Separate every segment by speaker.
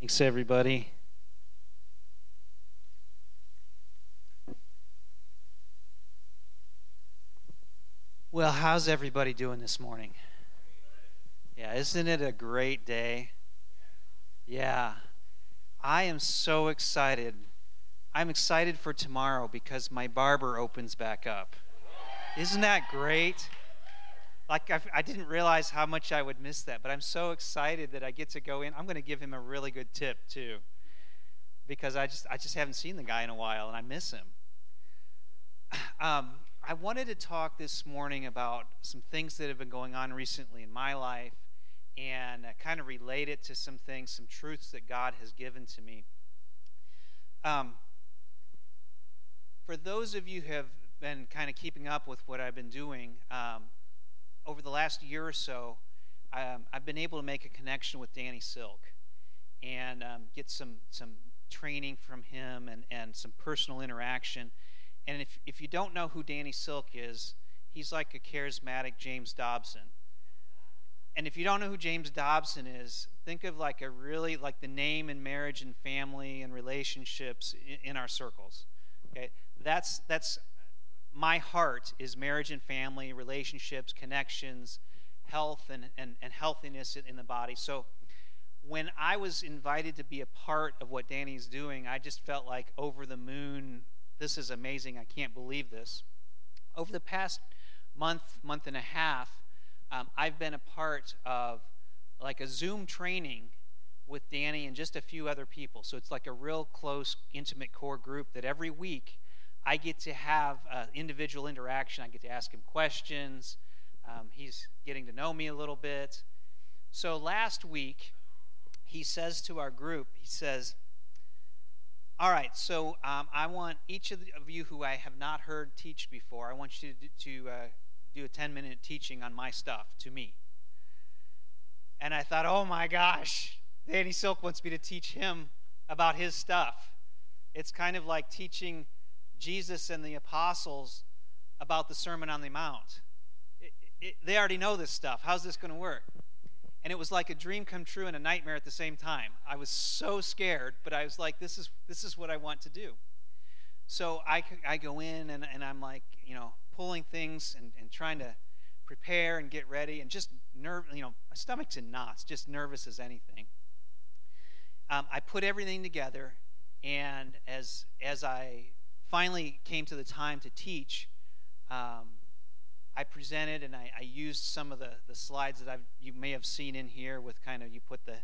Speaker 1: Thanks, everybody. Well, how's everybody doing this morning? Yeah, isn't it a great day? Yeah. I am so excited. I'm excited for tomorrow because my barber opens back up. Isn't that great? Like, I, I didn't realize how much I would miss that, but I'm so excited that I get to go in. I'm going to give him a really good tip, too, because I just, I just haven't seen the guy in a while and I miss him. Um, I wanted to talk this morning about some things that have been going on recently in my life and kind of relate it to some things, some truths that God has given to me. Um, for those of you who have been kind of keeping up with what I've been doing, um, over the last year or so, um, I've been able to make a connection with Danny Silk and um, get some, some training from him and, and some personal interaction. And if, if you don't know who Danny Silk is, he's like a charismatic James Dobson. And if you don't know who James Dobson is, think of like a really like the name in marriage and family and relationships in, in our circles. Okay, that's that's my heart is marriage and family, relationships, connections, health, and, and, and healthiness in the body. So when I was invited to be a part of what Danny's doing, I just felt like over the moon. This is amazing. I can't believe this. Over the past month, month and a half, um, I've been a part of like a Zoom training with Danny and just a few other people. So it's like a real close, intimate core group that every week I get to have uh, individual interaction. I get to ask him questions. Um, he's getting to know me a little bit. So last week, he says to our group, he says, All right, so um, I want each of, of, you who I have not heard teach before, I want you to, to uh, do a 10 minute teaching on my stuff to me. And I thought, Oh my gosh, Danny Silk wants me to teach him about his stuff. It's kind of like teaching Jesus and the apostles about the Sermon on the Mount. It, it, they already know this stuff. How's this going to work? And it was like a dream come true and a nightmare at the same time. I was so scared, but I was like, this is, this is what I want to do. So I, I go in and, and I'm like, you know, pulling things and, and trying to prepare and get ready and just nerve, you know, my stomach's in knots, just nervous as anything. Um, I put everything together, and as as I finally came to the time to teach, um, I presented and I, I, used some of the, the slides that I've, you may have seen in here with kind of you put the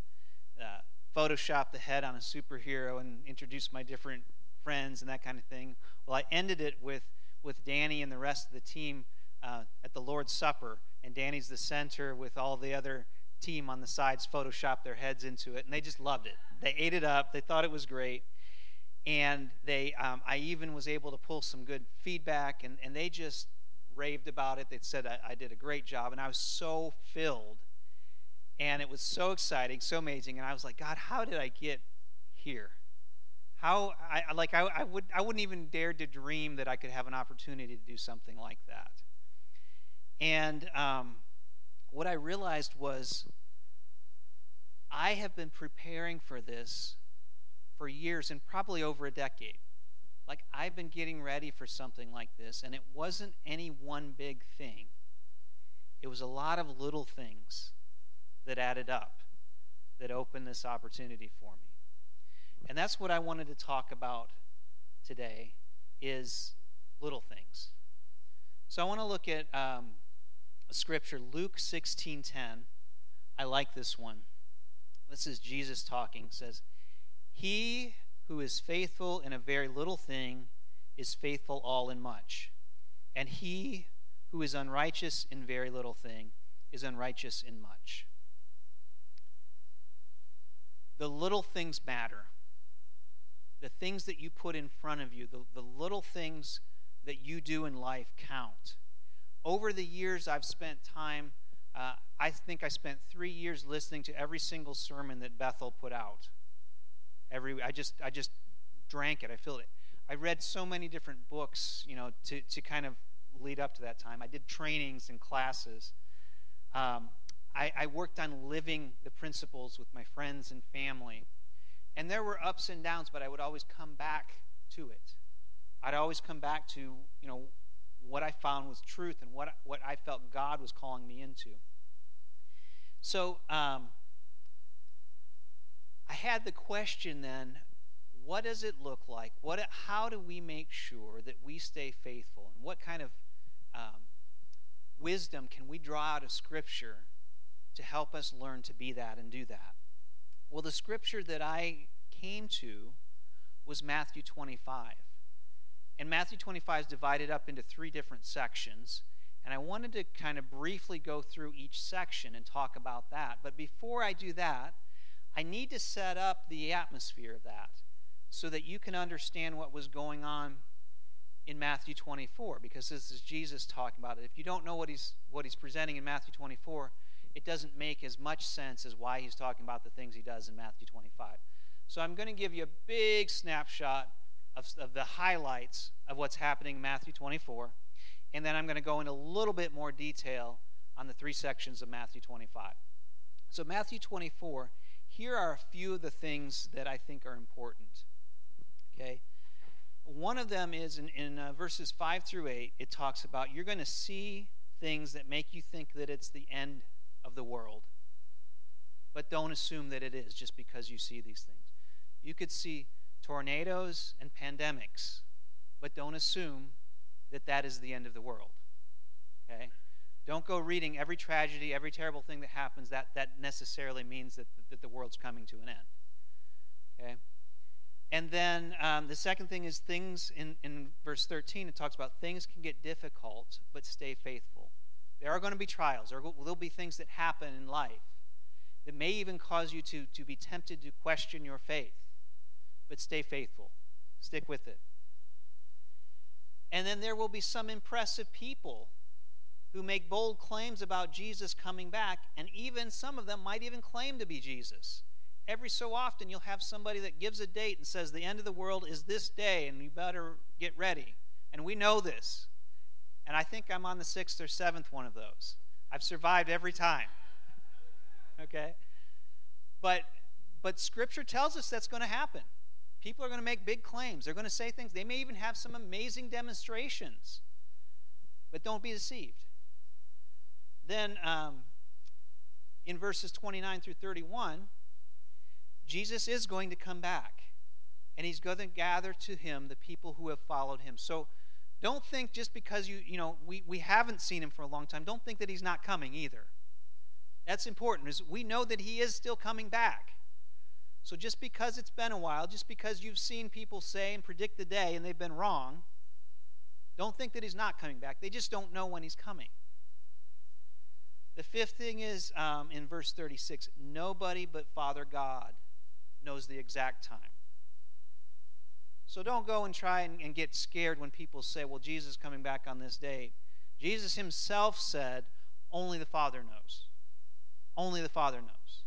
Speaker 1: uh, Photoshop the head on a superhero and introduce my different friends and that kind of thing. Well, I ended it with, with Danny and the rest of the team uh, at the Lord's Supper, and Danny's the center with all the other team on the sides Photoshop their heads into it, and they just loved it. They ate it up. They thought it was great and they um, i even was able to pull some good feedback and, and they just raved about it. They said I, I, did a great job and i was so filled and it was so exciting so amazing and i was like god how did i get here? How i like i, I would i wouldn't even dare to dream that i could have an opportunity to do something like that. And um, what i realized was i have been preparing for this for years and probably over a decade. Like, I've been getting ready for something like this, and it wasn't any one big thing. It was a lot of little things that added up that opened this opportunity for me. And that's what I wanted to talk about today is little things. So I want to look at um, a scripture, Luke 16:10. I like this one. This is Jesus talking. It says, he who is faithful in a very little thing is faithful all in much. And he who is unrighteous in very little thing is unrighteous in much. The little things matter. The things that you put in front of you, the, the little things that you do in life count. Over the years, I've spent time, uh, I think I spent three years listening to every single sermon that Bethel put out. Every I just I just drank it. I filled it. I read so many different books, you know, to to kind of lead up to that time. I did trainings and classes. Um, I, I worked on living the principles with my friends and family. And there were ups and downs, but I would always come back to it. I'd always come back to, you know, what I found was truth and what, what I felt God was calling me into. So um, I had the question then what does it look like? What, how do we make sure that we stay faithful? And what kind of um, wisdom can we draw out of Scripture to help us learn to be that and do that? Well, the scripture that I came to was Matthew 25. And Matthew 25 is divided up into three different sections. And I wanted to kind of briefly go through each section and talk about that. But before I do that, I need to set up the atmosphere of that so that you can understand what was going on in Matthew 24 because this is Jesus talking about it. If you don't know what he's what he's presenting in Matthew 24, it doesn't make as much sense as why he's talking about the things he does in Matthew 25. So I'm going to give you a big snapshot of, of the highlights of what's happening in Matthew 24, and then I'm going to go into a little bit more detail on the three sections of Matthew 25. So, Matthew 24, here are a few of the things that I think are important. Okay? One of them is in, in uh, verses 5 through 8, it talks about you're going to see things that make you think that it's the end of the world. But don't assume that it is just because you see these things. You could see tornadoes and pandemics, but don't assume that that is the end of the world. Okay? Don't go reading every tragedy, every terrible thing that happens. That, that necessarily means that, that the world's coming to an end. Okay? And then um, the second thing is things in, in verse 13, it talks about things can get difficult, but stay faithful. There are going to be trials. There will be things that happen in life that may even cause you to, to be tempted to question your faith. But stay faithful, stick with it. And then there will be some impressive people who make bold claims about Jesus coming back, and even some of them might even claim to be Jesus. Every so often, you'll have somebody that gives a date and says, The end of the world is this day, and you better get ready. And we know this. And I think I'm on the sixth or seventh one of those. I've survived every time. Okay? But but scripture tells us that's going to happen. People are going to make big claims. They're going to say things. They may even have some amazing demonstrations. But don't be deceived. Then um, in verses 29 through 31, Jesus is going to come back. And he's going to gather to him the people who have followed him. So don't think just because you, you know, we, we haven't seen him for a long time, don't think that he's not coming either. That's important. Is we know that he is still coming back. So just because it's been a while, just because you've seen people say and predict the day and they've been wrong, don't think that he's not coming back. They just don't know when he's coming. The fifth thing is um, in verse 36 nobody but Father God knows the exact time. So don't go and try and, and get scared when people say, well, Jesus is coming back on this date. Jesus himself said, only the Father knows. Only the Father knows.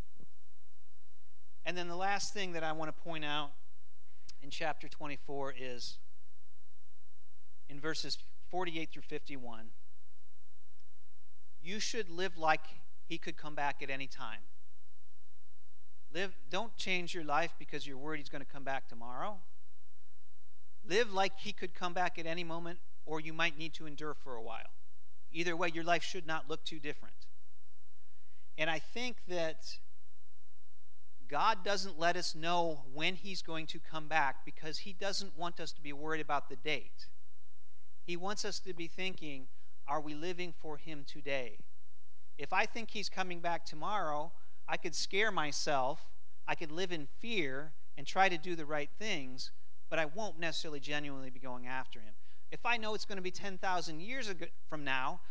Speaker 1: And then the last thing that I want to point out in chapter 24 is in verses 48 through 51. You should live like he could come back at any time. Live, don't change your life because you're worried he's going to come back tomorrow. Live like he could come back at any moment, or you might need to endure for a while. Either way, your life should not look too different. And I think that God doesn't let us know when he's going to come back because he doesn't want us to be worried about the date. He wants us to be thinking, are we living for him today? If I think he's coming back tomorrow, I could scare myself, I could live in fear and try to do the right things, but I won't necessarily genuinely be going after him. If I know it's going to be 10,000 years from now,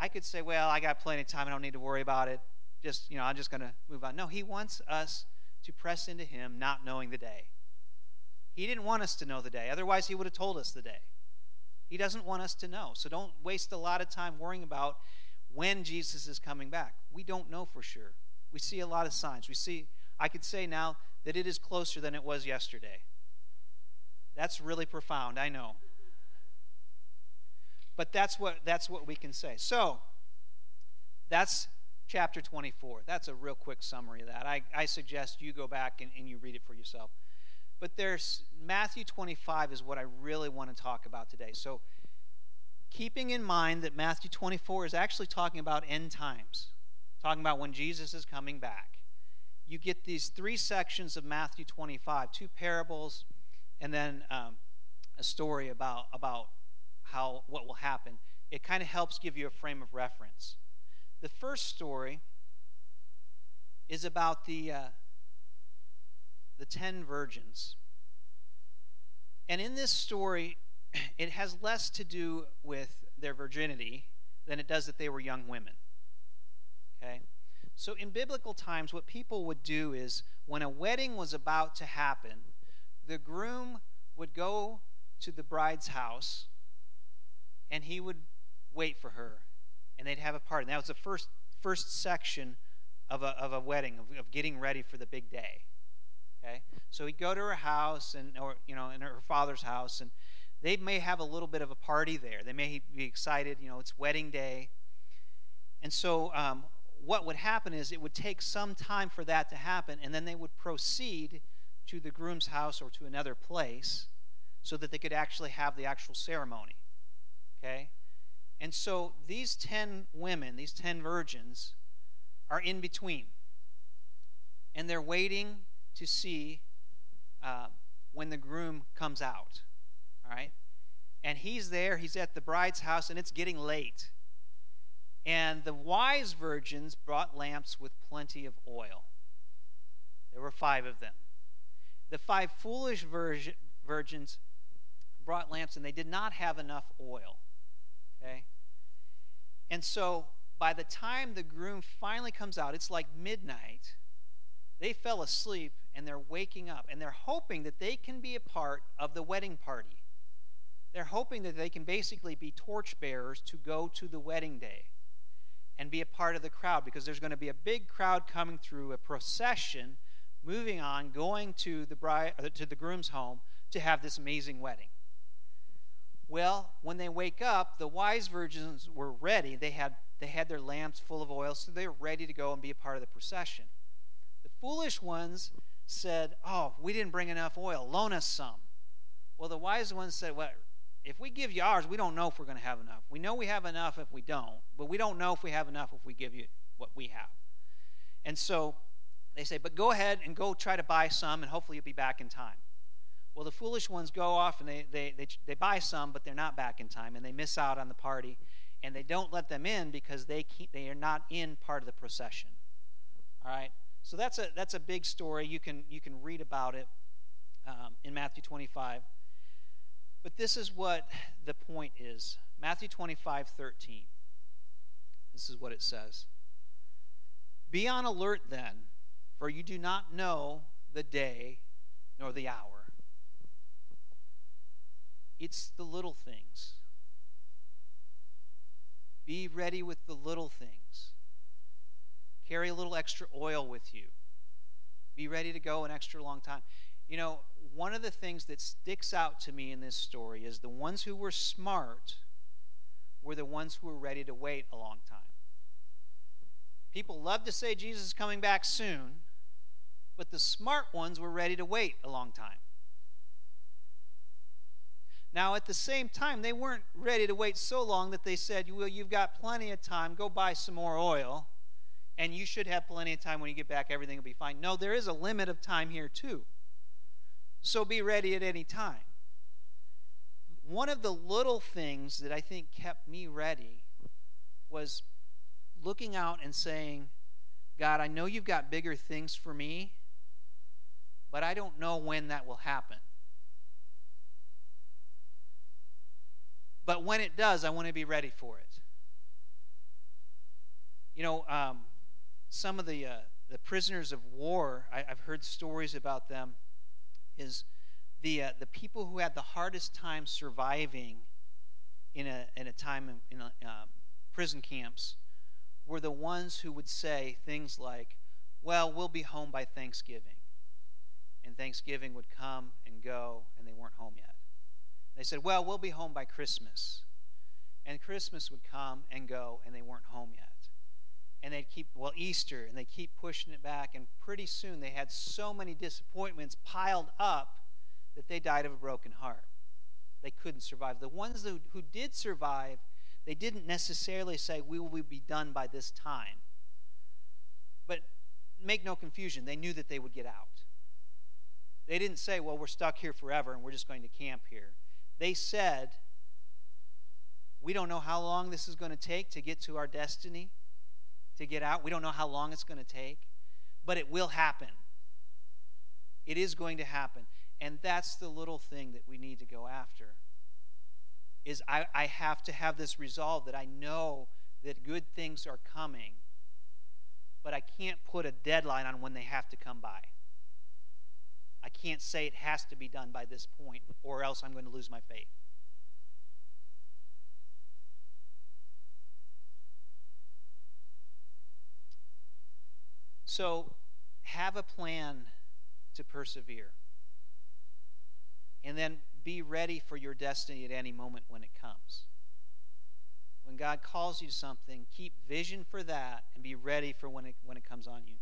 Speaker 1: I could say, well, I got plenty of time. I don't need to worry about it. Just, you know, I'm just going to move on. No, he wants us to press into him not knowing the day. He didn't want us to know the day. Otherwise, he would have told us the day. He doesn't want us to know. So don't waste a lot of time worrying about when Jesus is coming back. We don't know for sure. We see a lot of signs. We see, I could say now that it is closer than it was yesterday. That's really profound, I know. But that's what that's what we can say. So, that's chapter 24. That's a real quick summary of that. I, I suggest you go back and, and you read it for yourself. But there's Matthew 25 is what I really want to talk about today. So, keeping in mind that Matthew 24 is actually talking about end times, talking about when Jesus is coming back, you get these three sections of Matthew 25 two parables, and then um, a story about, about how what will happen. It kind of helps give you a frame of reference. The first story is about the, uh, the ten virgins. And in this story, it has less to do with their virginity than it does that they were young women. Okay? So in biblical times, what people would do is when a wedding was about to happen, the groom would go to the bride's house and he would wait for her and they'd have a party. And that was the first first section of a, of a wedding, of, of getting ready for the big day. Okay? So he'd go to her house and or you know, in her father's house, and they may have a little bit of a party there. They may be excited, you know, it's wedding day. And so um, what would happen is it would take some time for that to happen, and then they would proceed to the groom's house or to another place so that they could actually have the actual ceremony. Okay? And so these 10 women, these 10 virgins, are in between. And they're waiting to see uh, when the groom comes out. All right? And he's there, he's at the bride's house, and it's getting late. And the wise virgins brought lamps with plenty of oil. There were five of them. The five foolish virgins brought lamps, and they did not have enough oil. Okay? And so by the time the groom finally comes out, it's like midnight. They fell asleep and they're waking up and they're hoping that they can be a part of the wedding party. They're hoping that they can basically be torchbearers to go to the wedding day and be a part of the crowd because there's going to be a big crowd coming through a procession moving on going to the bride uh, to the groom's home to have this amazing wedding. Well, when they wake up, the wise virgins were ready. They had, they had their lamps full of oil, so they were ready to go and be a part of the procession. Foolish ones said, Oh, we didn't bring enough oil. Loan us some. Well, the wise ones said, Well, if we give you ours, we don't know if we're going to have enough. We know we have enough if we don't, but we don't know if we have enough if we give you what we have. And so they say, But go ahead and go try to buy some, and hopefully you'll be back in time. Well, the foolish ones go off and they, they, they, they buy some, but they're not back in time, and they miss out on the party, and they don't let them in because they, keep, they are not in part of the procession. All right? So that's a, that's a big story. You can, you can read about it um, in Matthew 25. But this is what the point is Matthew 25, 13. This is what it says Be on alert then, for you do not know the day nor the hour it's the little things. Be ready with the little things. Carry a little extra oil with you. Be ready to go an extra long time. You know, one of the things that sticks out to me in this story is the ones who were smart were the ones who were ready to wait a long time. People love to say Jesus is coming back soon, but the smart ones were ready to wait a long time. Now, at the same time, they weren't ready to wait so long that they said, Well, you've got plenty of time, go buy some more oil, and you should have plenty of time when you get back, everything will be fine. No, there is a limit of time here, too. So be ready at any time. One of the little things that I think kept me ready was looking out and saying, God, I know you've got bigger things for me, but I don't know when that will happen. But when it does, I want to be ready for it. You know, um, some of the uh, the prisoners of war, I, have heard stories about them. Is the uh, the people who had the hardest time surviving in a in a time in, in a, um, prison camps were the ones who would say things like, "Well, we'll be home by Thanksgiving," and Thanksgiving would come and go, and they weren't home yet. They said, Well, we'll be home by Christmas. And Christmas would come and go, and they weren't home yet. And they'd keep, well, Easter, and they keep pushing it back. And pretty soon they had so many disappointments piled up that they died of a broken heart. They couldn't survive. The ones who, who did survive, they didn't necessarily say, we will be done by this time. But make no confusion, they knew that they would get out. They didn't say, well, we're stuck here forever and we're just going to camp here. They said, we don't know how long this is going to take to get to our destiny, to get out. We don't know how long it's going to take, but it will happen. It is going to happen. And that's the little thing that we need to go after. Is I, I have to have this resolve that I know that good things are coming, but I can't put a deadline on when they have to come by. I can't say it has to be done by this point, or else I'm going to lose my faith. So, have a plan to persevere. And then be ready for your destiny at any moment when it comes. When God calls you something, keep vision for that and be ready for when it, when it comes on you.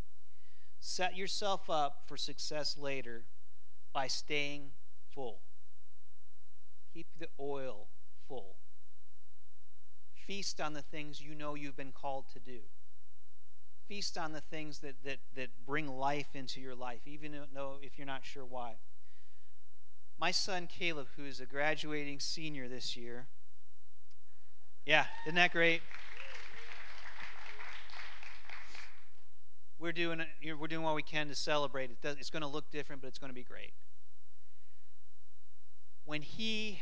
Speaker 1: Set yourself up for success later by staying full. Keep the oil full. Feast on the things you know you've been called to do. Feast on the things that, that, that bring life into your life, even though if you're not sure why. My son Caleb, who is a graduating senior this year, yeah, isn't that great? We're doing, we're doing what we can to celebrate. It it's going to look different, but it's going to be great. When he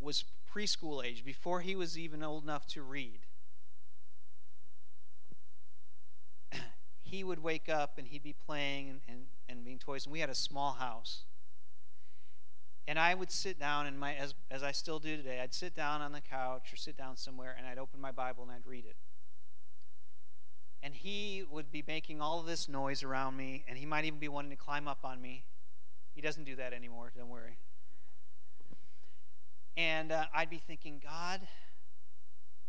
Speaker 1: was preschool age, before he was even old enough to read, he would wake up and he'd be playing and, and, and being toys. And we had a small house. And I would sit down, and my as as I still do today, I'd sit down on the couch or sit down somewhere, and I'd open my Bible and I'd read it. And he would be making all of this noise around me, and he might even be wanting to climb up on me. He doesn't do that anymore. Don't worry. And uh, I'd be thinking, God,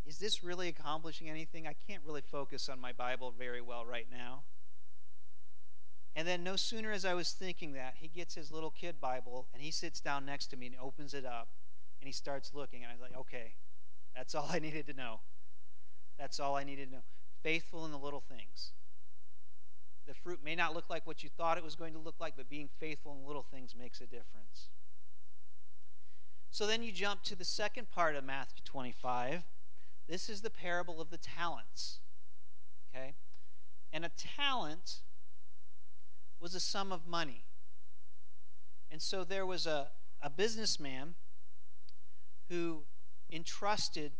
Speaker 1: is this really accomplishing anything? I can't really focus on my Bible very well right now. And then, no sooner as I was thinking that, he gets his little kid Bible and he sits down next to me and opens it up and he starts looking. And I was like, okay, that's all I needed to know. That's all I needed to know. Faithful in the little things. The fruit may not look like what you thought it was going to look like, but being faithful in little things makes a difference. So then you jump to the second part of Matthew 25. This is the parable of the talents. Okay? And a talent was a sum of money. And so there was a, a businessman who entrusted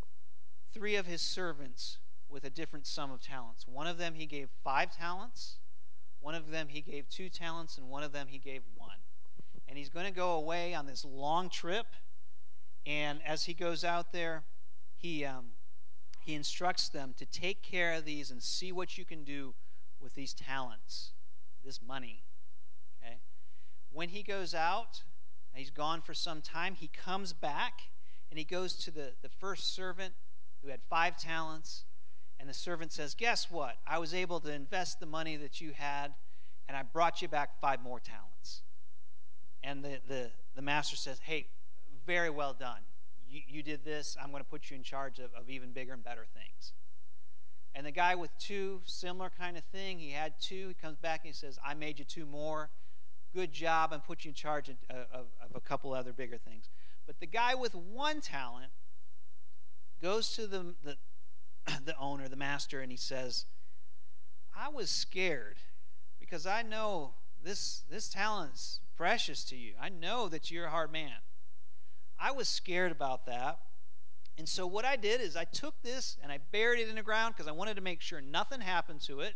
Speaker 1: three of his servants with a different sum of talents. One of them he gave five talents, one of them he gave two talents, and one of them he gave one. And he's going to go away on this long trip. And as he goes out there, he, um, he instructs them to take care of these and see what you can do with these talents this money. Okay? When he goes out, he's gone for some time, he comes back and he goes to the, the first servant who had five talents. And the servant says, Guess what? I was able to invest the money that you had, and I brought you back five more talents. And the, the, the master says, Hey, very well done. You, you did this. I'm going to put you in charge of, of even bigger and better things. And the guy with two, similar kind of thing, he had two. He comes back and he says, I made you two more. Good job. and put you in charge of, of, of a couple other bigger things. But the guy with one talent goes to the, the, the owner, the master, and he says, I was scared because I know this, this talent's precious to you. I know that you're a hard man. I was scared about that. And so what I did is I took this and I buried it in the ground because I wanted to make sure nothing happened to it.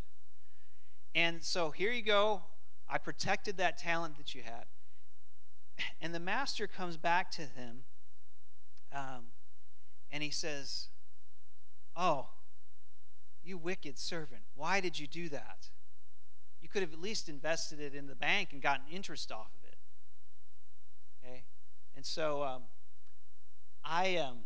Speaker 1: And so here you go. I protected that talent that you had. And the master comes back to him um, and he says, Oh, you wicked servant, why did you do that? You could have at least invested it in the bank and gotten interest off of? And so um, I. Um,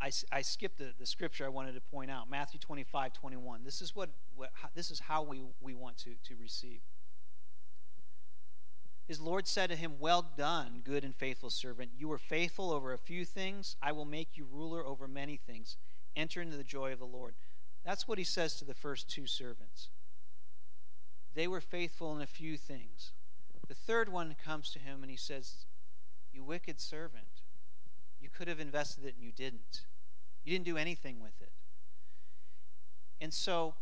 Speaker 1: I, I skipped the, the scripture I wanted to point out Matthew 25, 21. This is, what, what this is how we, we want to, to receive. His Lord said to him, Well done, good and faithful servant. You were faithful over a few things. I will make you ruler over many things. Enter into the joy of the Lord. That's what he says to the first two servants. They were faithful in a few things. The third one comes to him and he says, You wicked servant. You could have invested it and you didn't. You didn't do anything with it. And so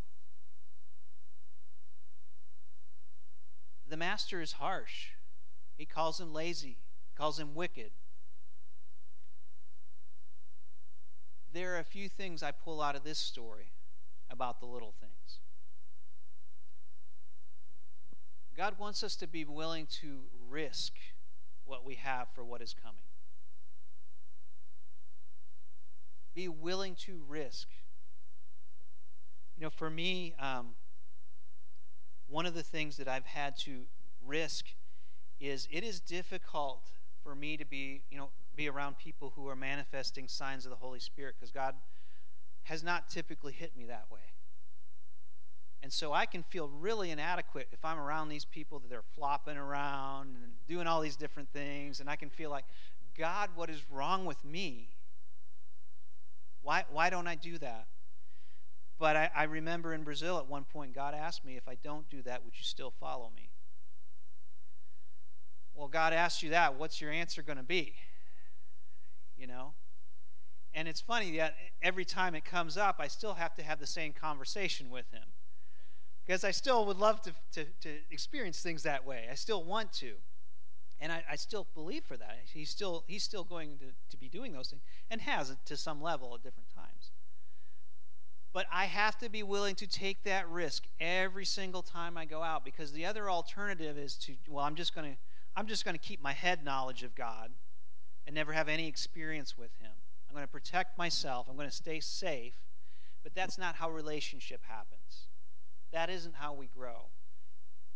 Speaker 1: the master is harsh. He calls him lazy, calls him wicked. There are a few things I pull out of this story about the little things. God wants us to be willing to risk what we have for what is coming. Be willing to risk. You know, for me, um, one of the things that I've had to risk is it is difficult for me to be, you know, be around people who are manifesting signs of the Holy Spirit because God has not typically hit me that way. And so I can feel really inadequate if I'm around these people that they're flopping around and doing all these different things. And I can feel like, God, what is wrong with me? Why, why don't I do that? But I, I remember in Brazil at one point, God asked me, if I don't do that, would you still follow me? Well, God asked you that. What's your answer going to be? You know? And it's funny that every time it comes up, I still have to have the same conversation with him. Because I still would love to, to, to experience things that way. I still want to. And I, I, still believe for that. He's still, he's still going to, to be doing those things and has it to some level at different times. But I have to be willing to take that risk every single time I go out because the other alternative is to, well, I'm just going to I'm just going to keep my head knowledge of God and never have any experience with Him. I'm going to protect myself. I'm going to stay safe. But that's not how relationship happens. That isn't how we grow.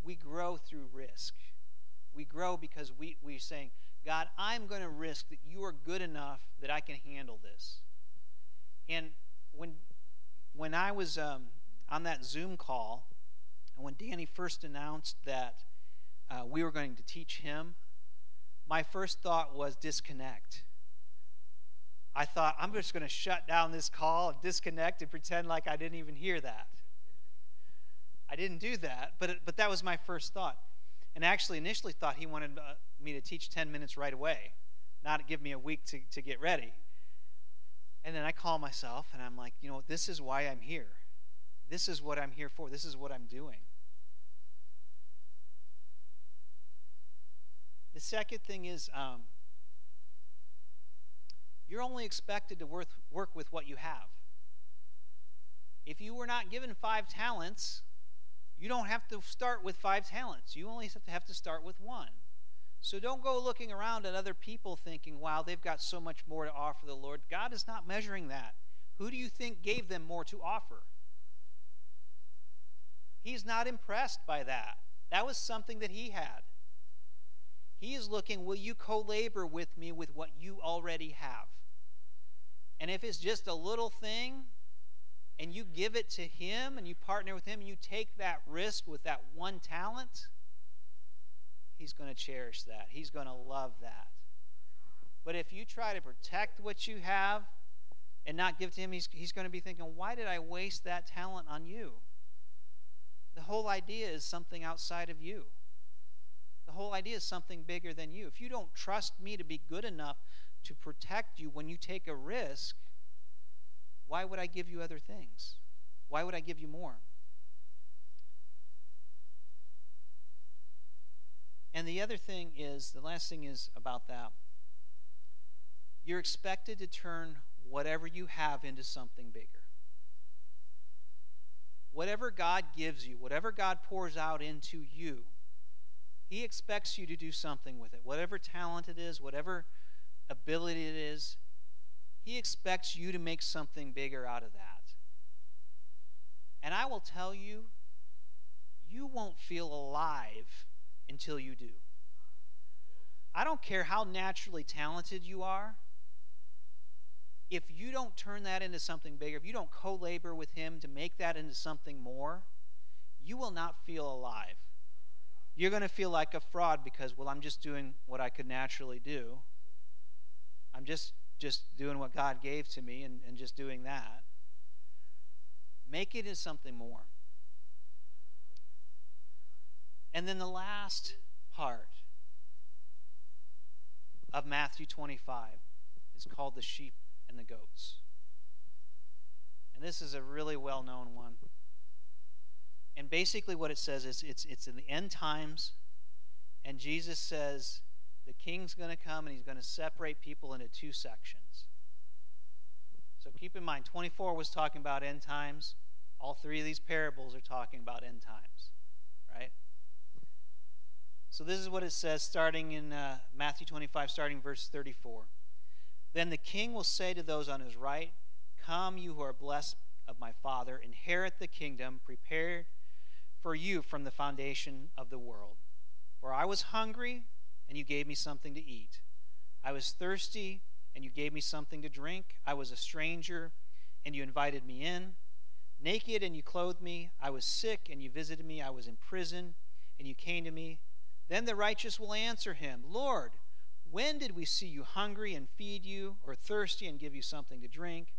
Speaker 1: We grow through risk. We grow because we, we're saying, God, I'm going to risk that you are good enough that I can handle this. And when, when I was um, on that Zoom call, and when Danny first announced that uh, we were going to teach him, my first thought was disconnect. I thought, I'm just going to shut down this call and disconnect and pretend like I didn't even hear that. I didn't do that, but, but that was my first thought. And actually, initially thought he wanted uh, me to teach 10 minutes right away, not give me a week to, to get ready. And then I call myself and I'm like, you know, this is why I'm here. This is what I'm here for. This is what I'm doing. The second thing is um, you're only expected to work, work with what you have. If you were not given five talents, you don't have to start with five talents. You only have to have to start with one. So don't go looking around at other people thinking, wow, they've got so much more to offer the Lord. God is not measuring that. Who do you think gave them more to offer? He's not impressed by that. That was something that he had. He is looking, will you co labor with me with what you already have? And if it's just a little thing and you give it to Him and you partner with Him and you take that risk with that one talent, He's going to cherish that. He's going to love that. But if you try to protect what you have and not give to Him, He's, he's going to be thinking, why did I waste that talent on you? The whole idea is something outside of you. The whole idea is something bigger than you. If you don't trust me to be good enough to protect you when you take a risk, why would I give you other things? Why would I give you more? And the other thing is, the last thing is about that. You're expected to turn whatever you have into something bigger. Whatever God gives you, whatever God pours out into you, he expects you to do something with it. Whatever talent it is, whatever ability it is, He expects you to make something bigger out of that. And I will tell you, you won't feel alive until you do. I don't care how naturally talented you are. if you don't turn that into something bigger, if you don't co labor with Him to make that into something more, you will not feel alive. You're going to feel like a fraud because, well, I'm just doing what I could naturally do. I'm just just doing what God gave to me and, and just doing that. Make it into something more. And then the last part of Matthew 25 is called the sheep and the goats. And this is a really well known one. And basically, what it says is it's, it's in the end times, and Jesus says the king's going to come and he's going to separate people into two sections. So keep in mind, 24 was talking about end times. All three of these parables are talking about end times, right? So this is what it says starting in uh, Matthew 25, starting verse 34. Then the king will say to those on his right, Come, you who are blessed of my Father, inherit the kingdom prepared for you from the foundation of the world. For I was hungry, and you gave me something to eat. I was thirsty, and you gave me something to drink. I was a stranger, and you invited me in. Naked, and you clothed me. I was sick, and you visited me. I was in prison, and you came to me. Then the righteous will answer him, Lord, when did we see you hungry and feed you, or thirsty and give you something to drink?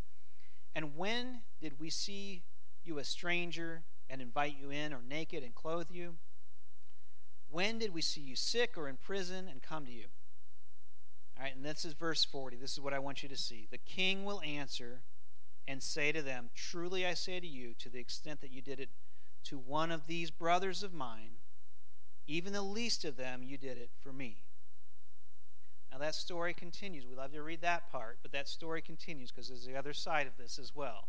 Speaker 1: And when did we see you a stranger and invite you in, or naked and clothe you? When did we see you sick or in prison and come to you? All right, and this is verse 40. This is what I want you to see. The king will answer and say to them, Truly I say to you, to the extent that you did it to one of these brothers of mine, even the least of them, you did it for me. Now that story continues. We love to read that part, but that story continues because there's the other side of this as well.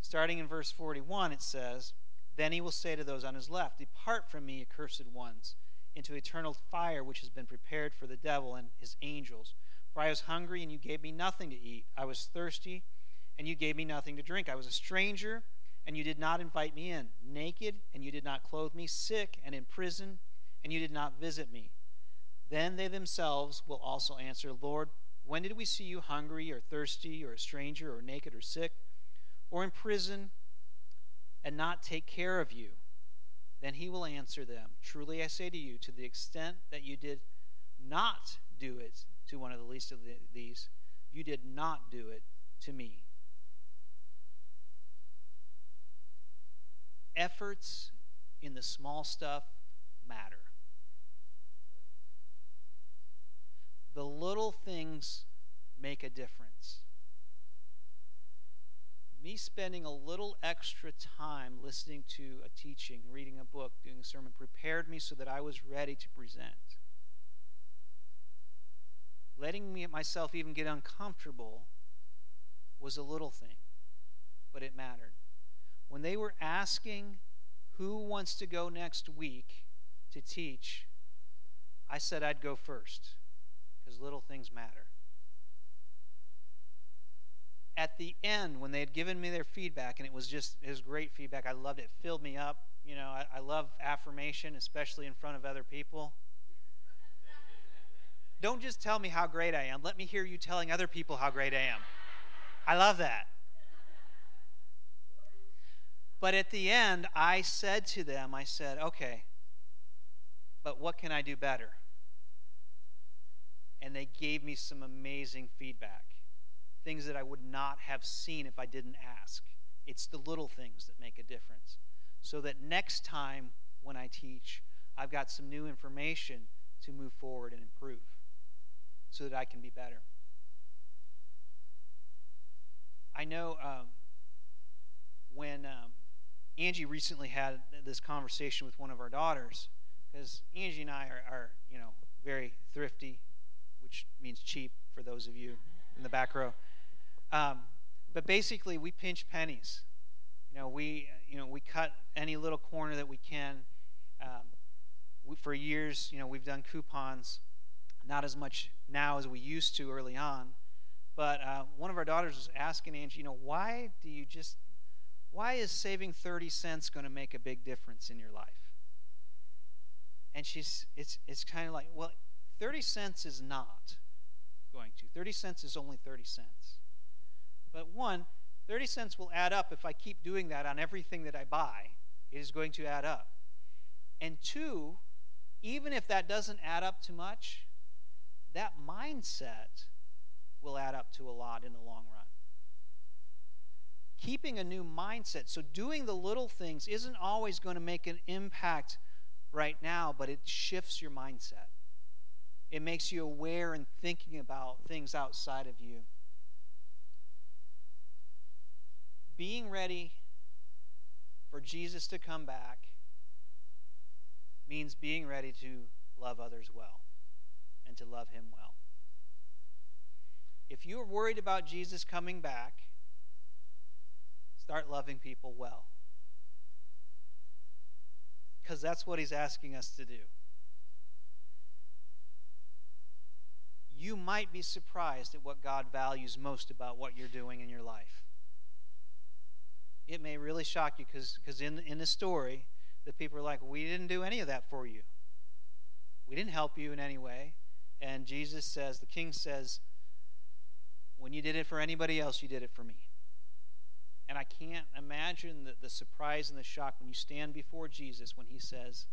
Speaker 1: Starting in verse 41, it says, Then he will say to those on his left, Depart from me, accursed ones, into eternal fire which has been prepared for the devil and his angels. For I was hungry, and you gave me nothing to eat. I was thirsty, and you gave me nothing to drink. I was a stranger and you did not invite me in, naked, and you did not clothe me, sick and in prison, and you did not visit me. Then they themselves will also answer, Lord, when did we see you hungry or thirsty or a stranger or naked or sick or in prison and not take care of you? Then he will answer them, Truly I say to you, to the extent that you did not do it to one of the least of these, you did not do it to me. efforts in the small stuff matter. The little things make a difference. Me spending a little extra time listening to a teaching, reading a book, doing a sermon prepared me so that I was ready to present. Letting me myself even get uncomfortable was a little thing, but it mattered when they were asking who wants to go next week to teach, I said I'd go first because little things matter. At the end, when they had given me their feedback, and it was just it was great feedback, I loved it. it filled me up. You know, I, I love affirmation, especially in front of other people. Don't just tell me how great I am. Let me hear you telling other people how great I am. I love that. But at the end, I said to them, I said, okay, but what can I do better? And they gave me some amazing feedback. Things that I would not have seen if I didn't ask. It's the little things that make a difference. So that next time when I teach, I've got some new information to move forward and improve so that I can be better. I know um, when um, Angie recently had this conversation with one of our daughters because Angie and I are, are, you know, very thrifty, which means cheap for those of you in the back row. Um, but basically, we pinch pennies. You know, we you know we cut any little corner that we can. Um, we, for years, you know, we've done coupons, not as much now as we used to early on. But uh, one of our daughters was asking Angie, you know, why do you just why is saving 30 cents going to make a big difference in your life? And she's it's it's kind of like, well, 30 cents is not going to. 30 cents is only 30 cents. But one, 30 cents will add up if I keep doing that on everything that I buy. It is going to add up. And two, even if that doesn't add up to much, that mindset will add up to a lot in the long run. Keeping a new mindset, so doing the little things isn't always going to make an impact right now, but it shifts your mindset. It makes you aware and thinking about things outside of you. Being ready for Jesus to come back means being ready to love others well and to love Him well. If you're worried about Jesus coming back, start loving people well. Because that's what He's asking us to do. You might be surprised at what God values most about what you're doing in your life. It may really shock you because in, in the story, the people are like, We didn't do any of that for you. We didn't help you in any way. And Jesus says, the king says, When you did it for anybody else, you did it for me. And I can't imagine the, the surprise and the shock when you stand before Jesus when he says,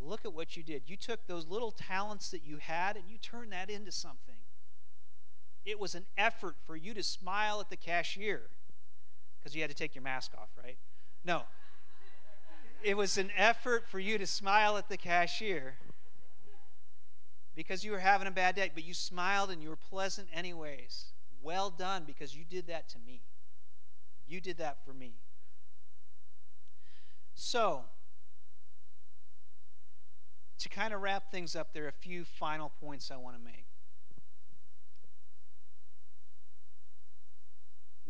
Speaker 1: Look at what you did. You took those little talents that you had and you turned that into something. It was an effort for you to smile at the cashier because you had to take your mask off, right? No it was an effort for you to smile at the cashier because you were having a bad day, but you smiled and you were pleasant anyways. Well done because you did that to me. You did that for me. So, to kind of wrap things up, there are a few final points I want to make.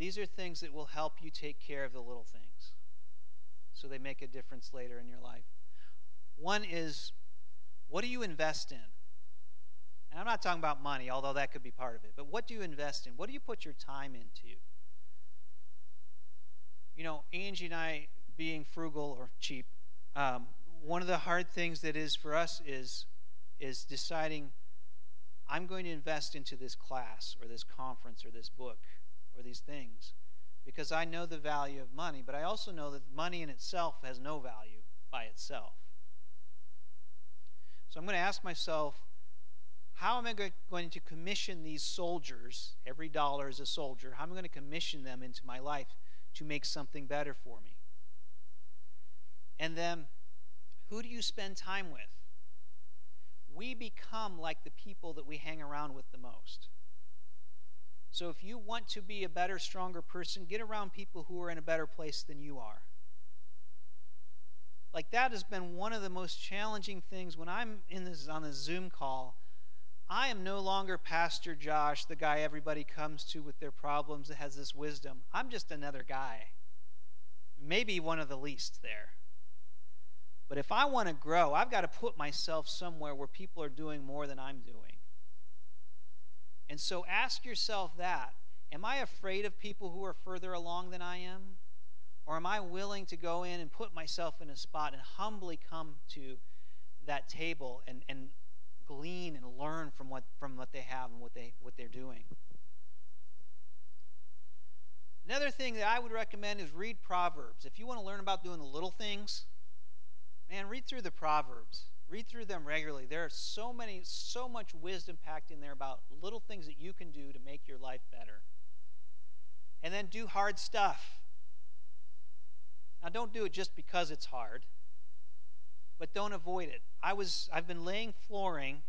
Speaker 1: These are things that will help you take care of the little things so they make a difference later in your life. One is what do you invest in? And I'm not talking about money, although that could be part of it, but what do you invest in? What do you put your time into? You know, Angie and I, being frugal or cheap, um, one of the hard things that is for us is is deciding I'm going to invest into this class or this conference or this book or these things because I know the value of money, but I also know that money in itself has no value by itself. So I'm going to ask myself, how am I going to commission these soldiers? Every dollar is a soldier. How am I going to commission them into my life to make something better for me? And then, who do you spend time with? We become like the people that we hang around with the most. So if you want to be a better, stronger person, get around people who are in a better place than you are. Like that has been one of the most challenging things when I'm in this on the Zoom call. I am no longer Pastor Josh, the guy everybody comes to with their problems that has this wisdom. I'm just another guy. Maybe one of the least there. But if I want to grow, I've got to put myself somewhere where people are doing more than I'm doing. And so ask yourself that Am I afraid of people who are further along than I am? Or am I willing to go in and put myself in a spot and humbly come to that table and, and glean and learn from what, from what they have and what, they, what they're doing? Another thing that I would recommend is read Proverbs. If you want to learn about doing the little things, man, read through the Proverbs. Read through them regularly. There are so many, so much wisdom packed in there about little things that you can do to make your life better. And then do hard stuff. Now don't do it just because it's hard, but don't avoid it. I was I've been laying flooring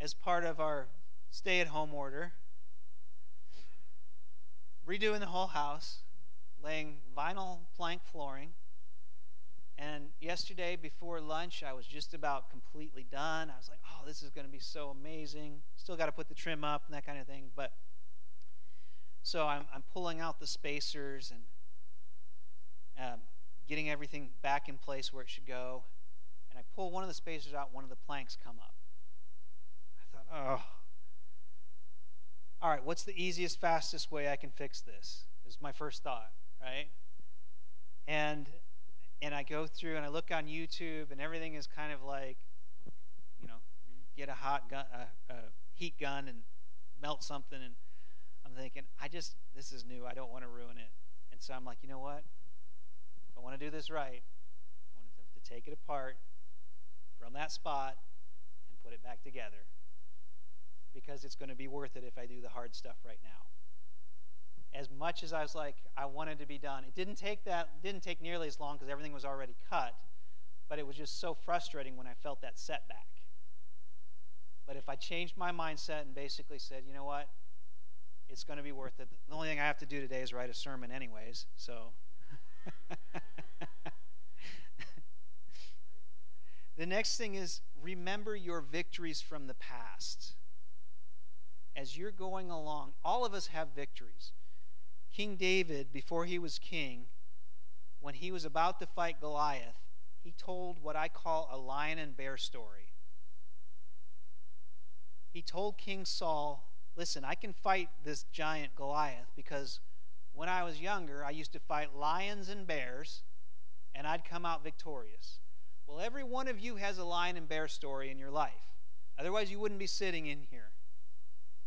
Speaker 1: as part of our stay-at-home order. Redoing the whole house, laying vinyl plank flooring. And yesterday before lunch, I was just about completely done. I was like, oh, this is going to be so amazing. Still got to put the trim up and that kind of thing. But so I'm, I'm pulling out the spacers and um, getting everything back in place where it should go. And I pull one of the spacers out, one of the planks come up. I thought, oh. All right, what's the easiest, fastest way I can fix this? Is my first thought, right? And and I go through and I look on YouTube, and everything is kind of like, you know, get a hot gun, a, a heat gun, and melt something. And I'm thinking, I just, this is new. I don't want to ruin it. And so I'm like, you know what? If I want to do this right, I want to take it apart from that spot and put it back together because it's going to be worth it if I do the hard stuff right now. As much as I was like, I wanted to be done, it didn't take that, didn't take nearly as long because everything was already cut, but it was just so frustrating when I felt that setback. But if I changed my mindset and basically said, you know what, it's going to be worth it. The only thing I have to do today is write a sermon, anyways, so. the next thing is remember your victories from the past as you're going along, all of us have victories. King David, before he was king, when he was about to fight Goliath, he told what I call a lion and bear story. He told King Saul, Listen, I can fight this giant Goliath because when I was younger, I used to fight lions and bears, and I'd come out victorious. Well, every one of you has a lion and bear story in your life. Otherwise, you wouldn't be sitting in here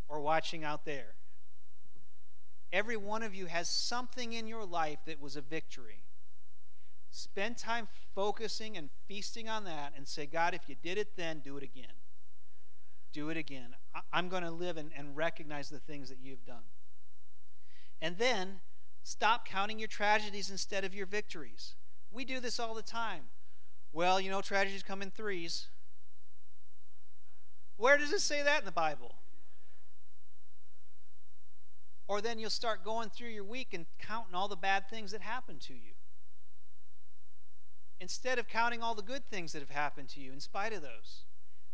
Speaker 1: or watching out there. Every one of you has something in your life that was a victory. Spend time focusing and feasting on that and say, God, if you did it then, do it again. Do it again. I'm going to live and, and recognize the things that you've done. And then stop counting your tragedies instead of your victories. We do this all the time. Well, you know, tragedies come in threes. Where does it say that in the Bible? Or then you'll start going through your week and counting all the bad things that happened to you. Instead of counting all the good things that have happened to you, in spite of those,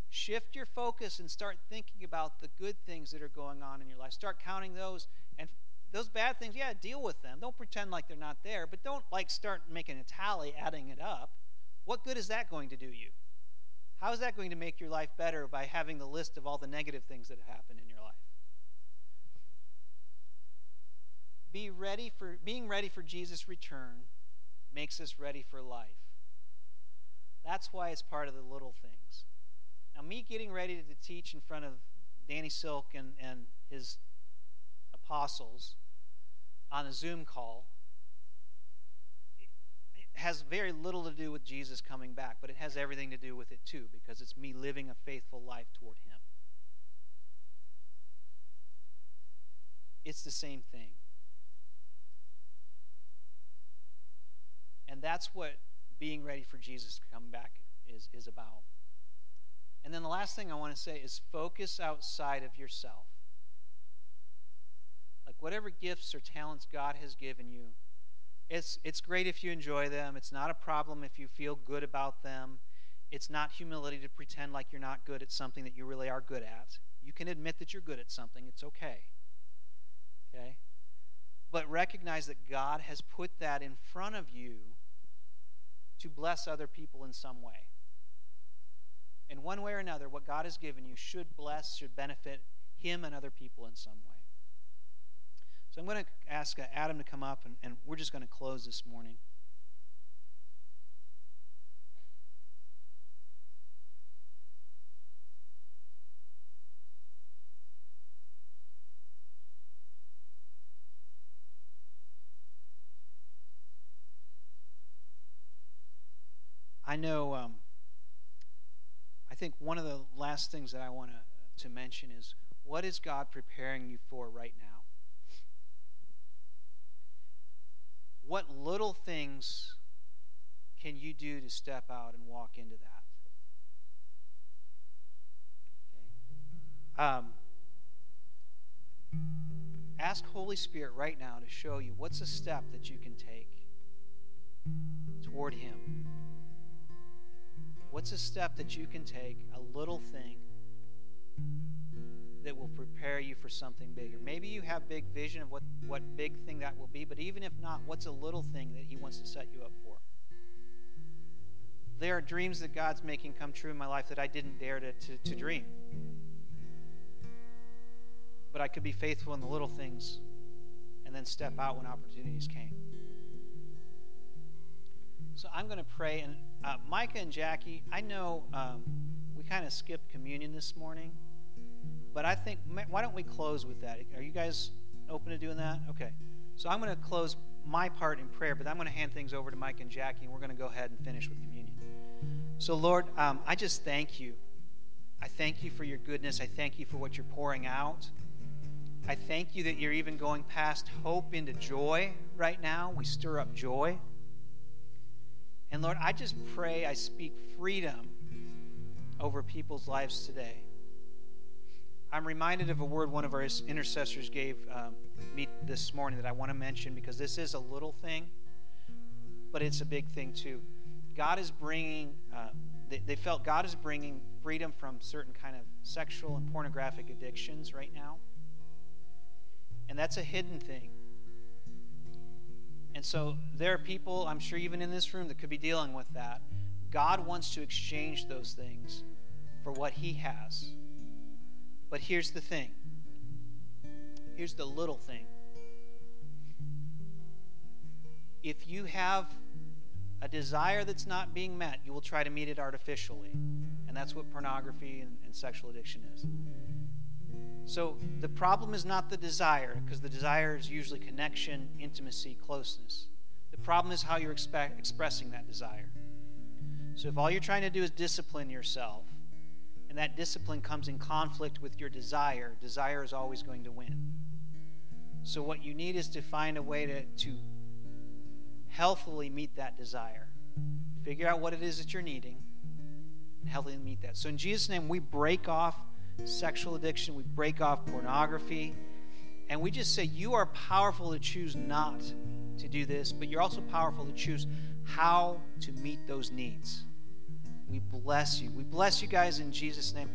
Speaker 1: shift your focus and start thinking about the good things that are going on in your life. Start counting those and those bad things, yeah, deal with them. Don't pretend like they're not there, but don't like start making a tally, adding it up. What good is that going to do you? How is that going to make your life better by having the list of all the negative things that have happened in your life? Be ready for being ready for Jesus' return makes us ready for life. That's why it's part of the little things. Now, me getting ready to teach in front of Danny Silk and, and his apostles on a Zoom call has very little to do with Jesus coming back, but it has everything to do with it too, because it's me living a faithful life toward Him. It's the same thing. And that's what being ready for Jesus to come back is, is about. And then the last thing I want to say is focus outside of yourself. Like whatever gifts or talents God has given you, it's, it's great if you enjoy them. It's not a problem if you feel good about them. It's not humility to pretend like you're not good at something that you really are good at. You can admit that you're good at something, it's okay. Okay? But recognize that God has put that in front of you to bless other people in some way. In one way or another, what God has given you should bless, should benefit Him and other people in some way. So I'm going to ask uh, Adam to come up, and, and we're just going to close this morning. I know, um, I think one of the last things that I want to, mention is what is God preparing you for right now? What little things can you do to step out and walk into that? Okay. Um, ask Holy Spirit right now to show you what's a step that you can take toward Him. What's a step that you can take, a little thing that will prepare you for something bigger? Maybe you have big vision of what, what big thing that will be, but even if not, what's a little thing that He wants to set you up for? There are dreams that God's making come true in my life that I didn't dare to, to, to dream. But I could be faithful in the little things and then step out when opportunities came. So I'm going to pray. And uh, Micah and Jackie, I know um, we kind of skipped communion this morning, but I think, why don't we close with that? Are you guys open to doing that? Okay. So I'm going to close my part in prayer, but I'm going to hand things over to Mike and Jackie, and we're going to go ahead and finish with communion. So, Lord, um, I just thank you. I thank you for your goodness. I thank you for what you're pouring out. I thank you that you're even going past hope into joy right now. We stir up joy. And Lord, I just pray, I speak freedom over people's lives today. I'm reminded of a word one of our intercessors gave um, me this morning that I want to mention because this is a little thing, but it's a big thing too. God is bringing, uh, they, they felt God is bringing freedom from certain kind of sexual and pornographic addictions right now. And that's a hidden thing. And so there are people, I'm sure even in this room, that could be dealing with that. God wants to exchange those things for what He has. But here's the thing here's the little thing. If you have a desire that's not being met, you will try to meet it artificially. And that's what pornography and, and sexual addiction is. So the problem is not the desire, because the desire is usually connection, intimacy, closeness. The problem is how you're expressing that desire. So if all you're trying to do is discipline yourself, and that discipline comes in conflict with your desire, desire is always going to win. So, what you need is to find a way to, to healthily meet that desire. Figure out what it is that you're needing and healthily meet that. So, in Jesus' name, we break off sexual addiction, we break off pornography, and we just say, You are powerful to choose not to do this, but you're also powerful to choose how to meet those needs. We bless you. We bless you guys in Jesus' name.